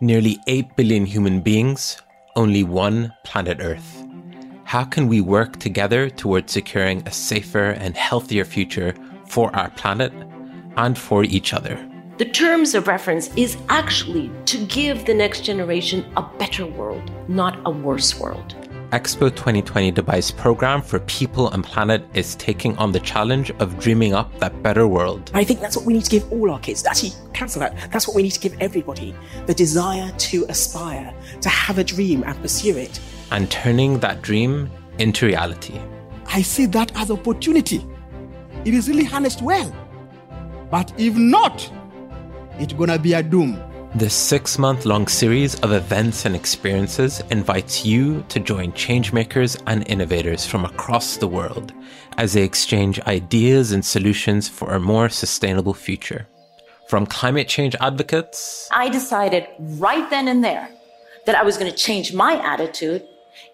Nearly 8 billion human beings, only one planet Earth. How can we work together towards securing a safer and healthier future for our planet and for each other? The terms of reference is actually to give the next generation a better world, not a worse world. Expo 2020 Dubai's program for people and planet is taking on the challenge of dreaming up that better world. I think that's what we need to give all our kids. Actually, cancel that. That's what we need to give everybody the desire to aspire, to have a dream and pursue it. And turning that dream into reality. I see that as opportunity. It is really harnessed well. But if not, it's gonna be a doom. This six month long series of events and experiences invites you to join changemakers and innovators from across the world as they exchange ideas and solutions for a more sustainable future. From climate change advocates, I decided right then and there that I was going to change my attitude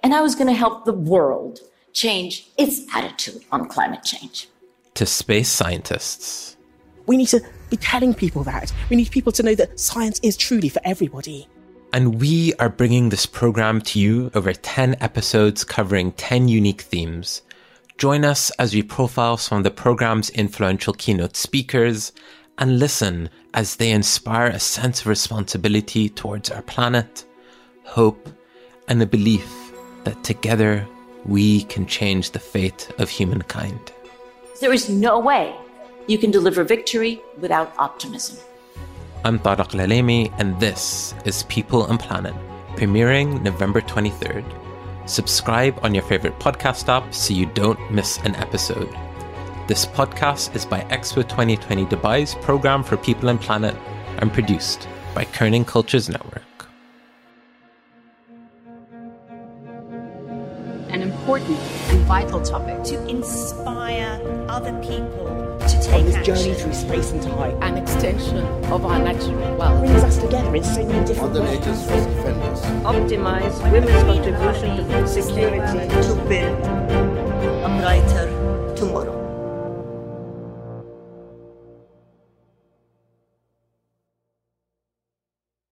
and I was going to help the world change its attitude on climate change. to space scientists. We need to be telling people that. We need people to know that science is truly for everybody. And we are bringing this program to you over 10 episodes covering 10 unique themes. Join us as we profile some of the program's influential keynote speakers and listen as they inspire a sense of responsibility towards our planet, hope, and a belief that together we can change the fate of humankind. There is no way you can deliver victory without optimism. I'm Tariq Al-Olaimy, and this is People and Planet, premiering November 23rd. Subscribe on your favorite podcast app so you don't miss an episode. This podcast is by Expo 2020 Dubai's program for People and Planet and produced by Kerning Cultures Network. an important and vital topic. to inspire other people to take On this action. journey through space and time. An extension of our natural wealth. brings us together in so many different Other ways. nature's first defenders. optimize women's contribution to food security to build